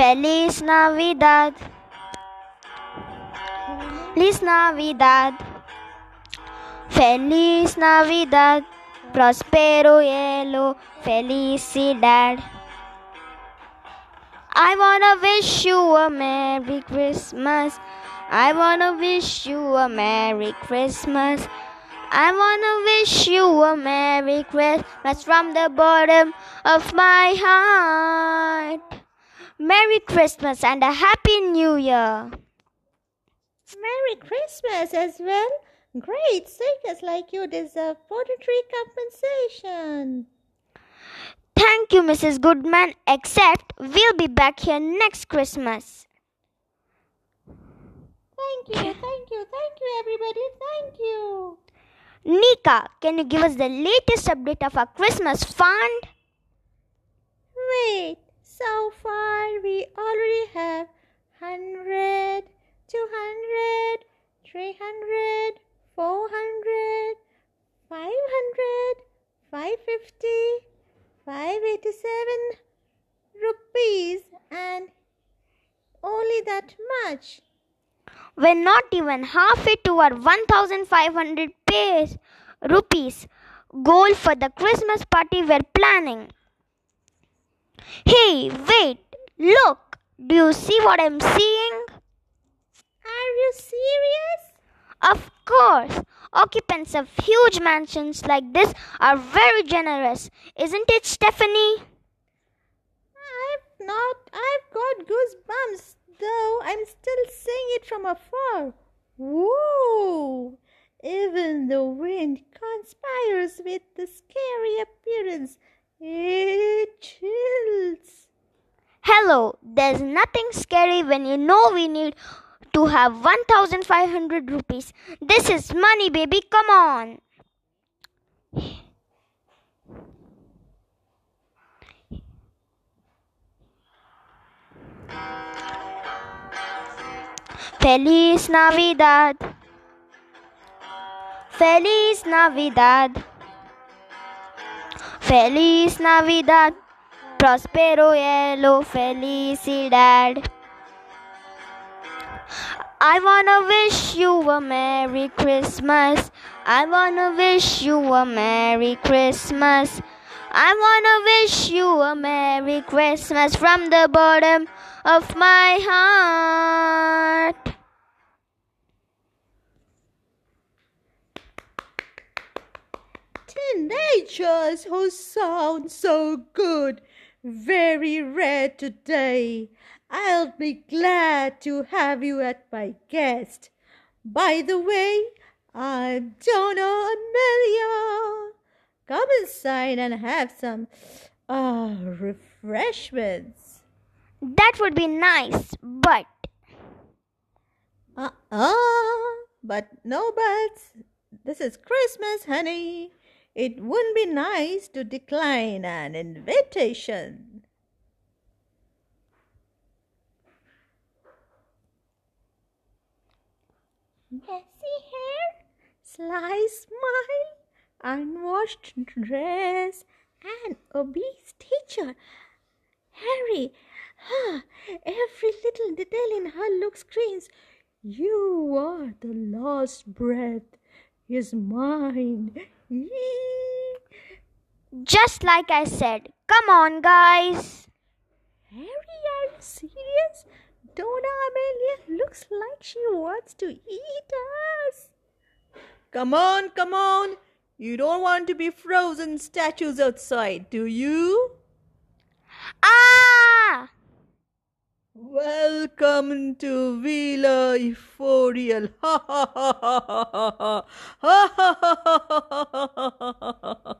Feliz Navidad. Feliz Navidad. Feliz Navidad. Prospero yellow. Felicidad. I wanna wish you a Merry Christmas. I wanna wish you a Merry Christmas. I wanna wish you a Merry Christmas from the bottom of my heart. Merry Christmas and a Happy New Year. Merry Christmas as well. Great singers like you deserve monetary compensation. Thank you, Mrs. Goodman, except we'll be back here next Christmas. Thank you, thank you, thank you, everybody. Thank you. Nika, can you give us the latest update of our Christmas fund? Wait, so far we already have 100, 200, 300, 400, 500, 550, 587 rupees and only that much. We're not even halfway to our 1500 pays, rupees goal for the Christmas party we're planning. Hey, wait, look, do you see what I'm seeing? Are you serious? Of course, occupants of huge mansions like this are very generous, isn't it, Stephanie? I've not, I've got goosebumps though I'm still seeing it from afar. Whoa! Even the wind conspires with the scary appearance. It chills. Hello, there's nothing scary when you know we need to have 1500 rupees. This is money, baby, come on. Feliz Navidad. Feliz Navidad. Feliz Navidad. Prospero yellow felicidad. I wanna wish you a Merry Christmas. I wanna wish you a Merry Christmas. I wanna wish you a Merry Christmas from the bottom of my heart. Teenagers who sound so good, very rare today. I'll be glad to have you at my guest. By the way, I'm Donna Amelia. Come inside and have some uh, refreshments. That would be nice, but. Uh uh, but no buts. This is Christmas, honey. It wouldn't be nice to decline an invitation. Messy hair, sly smile, unwashed dress, and obese teacher. Harry, huh, every little detail in her look screams, You are the lost breath is mine. Just like I said, come on, guys. Harry, are you serious? Donna Amelia looks like she wants to eat us. Come on, come on. You don't want to be frozen statues outside, do you? Ah! Welcome to Villa Euphorial. Ha ha ha ha ha ha ha ha ha ha ha ha ha ha ha